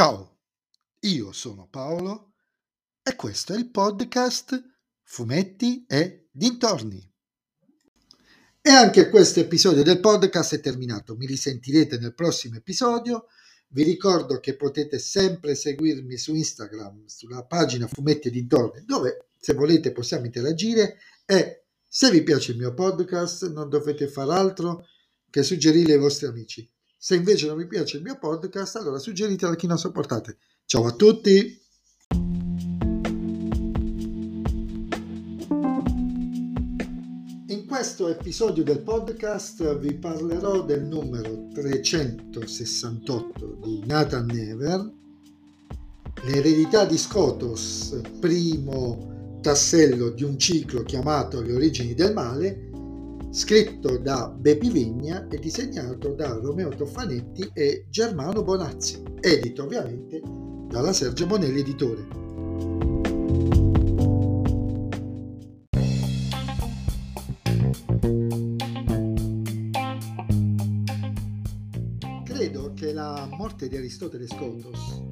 Ciao, io sono Paolo e questo è il podcast Fumetti e Dintorni. E anche questo episodio del podcast è terminato. Mi risentirete nel prossimo episodio. Vi ricordo che potete sempre seguirmi su Instagram, sulla pagina Fumetti e Dintorni, dove se volete possiamo interagire e se vi piace il mio podcast non dovete fare altro che suggerirlo ai vostri amici. Se invece non vi piace il mio podcast, allora suggeritelo a chi non sopportate. Ciao a tutti! In questo episodio del podcast vi parlerò del numero 368 di Nathan Never, l'eredità di Scotos, primo tassello di un ciclo chiamato Le origini del male, scritto da Bepi Vigna e disegnato da Romeo Toffanetti e Germano Bonazzi, edito ovviamente dalla Sergio Bonelli Editore. Credo che la morte di Aristotele Scotos,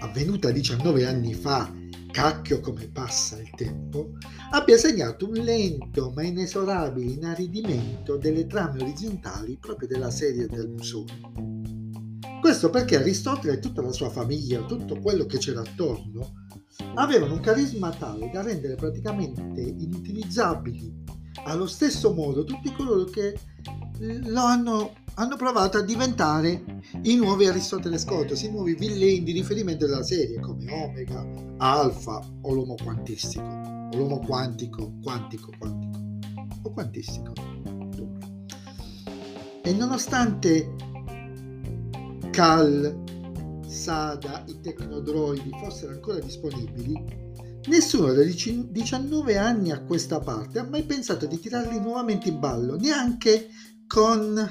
avvenuta 19 anni fa cacchio come passa il tempo, abbia segnato un lento ma inesorabile inaridimento delle trame orizzontali proprio della serie del Musone. Questo perché Aristotele e tutta la sua famiglia, tutto quello che c'era attorno, avevano un carisma tale da rendere praticamente inutilizzabili allo stesso modo tutti coloro che lo hanno hanno provato a diventare i nuovi Aristotele Scotos, i nuovi villain di riferimento della serie come Omega, Alfa o l'uomo quantistico, o l'uomo quantico, quantico, quantico o quantistico. E nonostante Cal, Sada, i tecnodroidi fossero ancora disponibili, nessuno da 19 anni a questa parte ha mai pensato di tirarli nuovamente in ballo, neanche con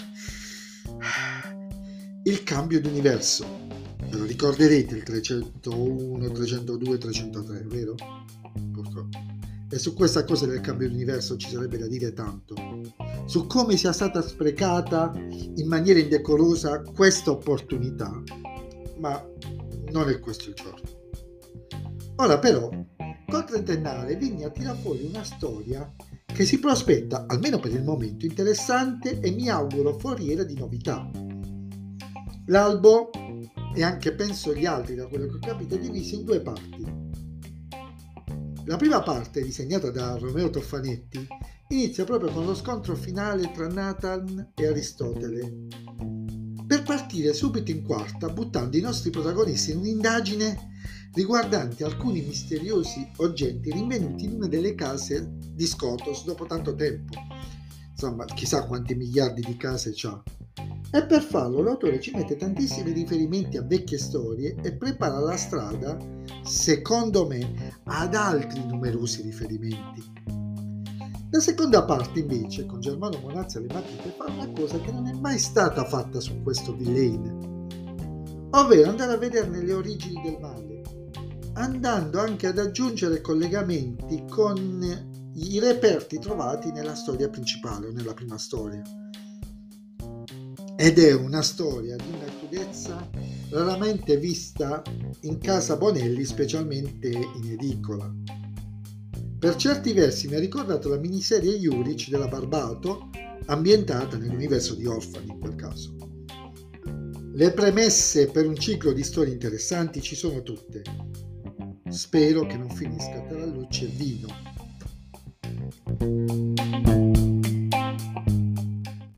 il cambio d'universo. Ve lo ricorderete il 301, 302, 303, vero? Purtroppo. E su questa cosa del cambio d'universo ci sarebbe da dire tanto. Su come sia stata sprecata in maniera indecorosa questa opportunità. Ma non è questo il giorno. Ora però, col trentennale Vigna tira fuori una storia che si prospetta, almeno per il momento, interessante e mi auguro foriera di novità. L'albo e anche penso gli altri, da quello che ho capito, è diviso in due parti. La prima parte, disegnata da Romeo Toffanetti, inizia proprio con lo scontro finale tra Nathan e Aristotele, partire subito in quarta buttando i nostri protagonisti in un'indagine riguardante alcuni misteriosi oggetti rinvenuti in una delle case di Scotos dopo tanto tempo. Insomma, chissà quanti miliardi di case c'ha. E per farlo l'autore ci mette tantissimi riferimenti a vecchie storie e prepara la strada, secondo me, ad altri numerosi riferimenti. La seconda parte invece, con Germano Monazzi alle matite, fa una cosa che non è mai stata fatta su questo villain, ovvero andare a vederne le origini del male, andando anche ad aggiungere collegamenti con i reperti trovati nella storia principale o nella prima storia ed è una storia di una crudezza raramente vista in casa Bonelli, specialmente in edicola. Per certi versi mi ha ricordato la miniserie Juric della Barbato, ambientata nell'universo di Orfani in quel caso. Le premesse per un ciclo di storie interessanti ci sono tutte. Spero che non finisca tra luce e vino.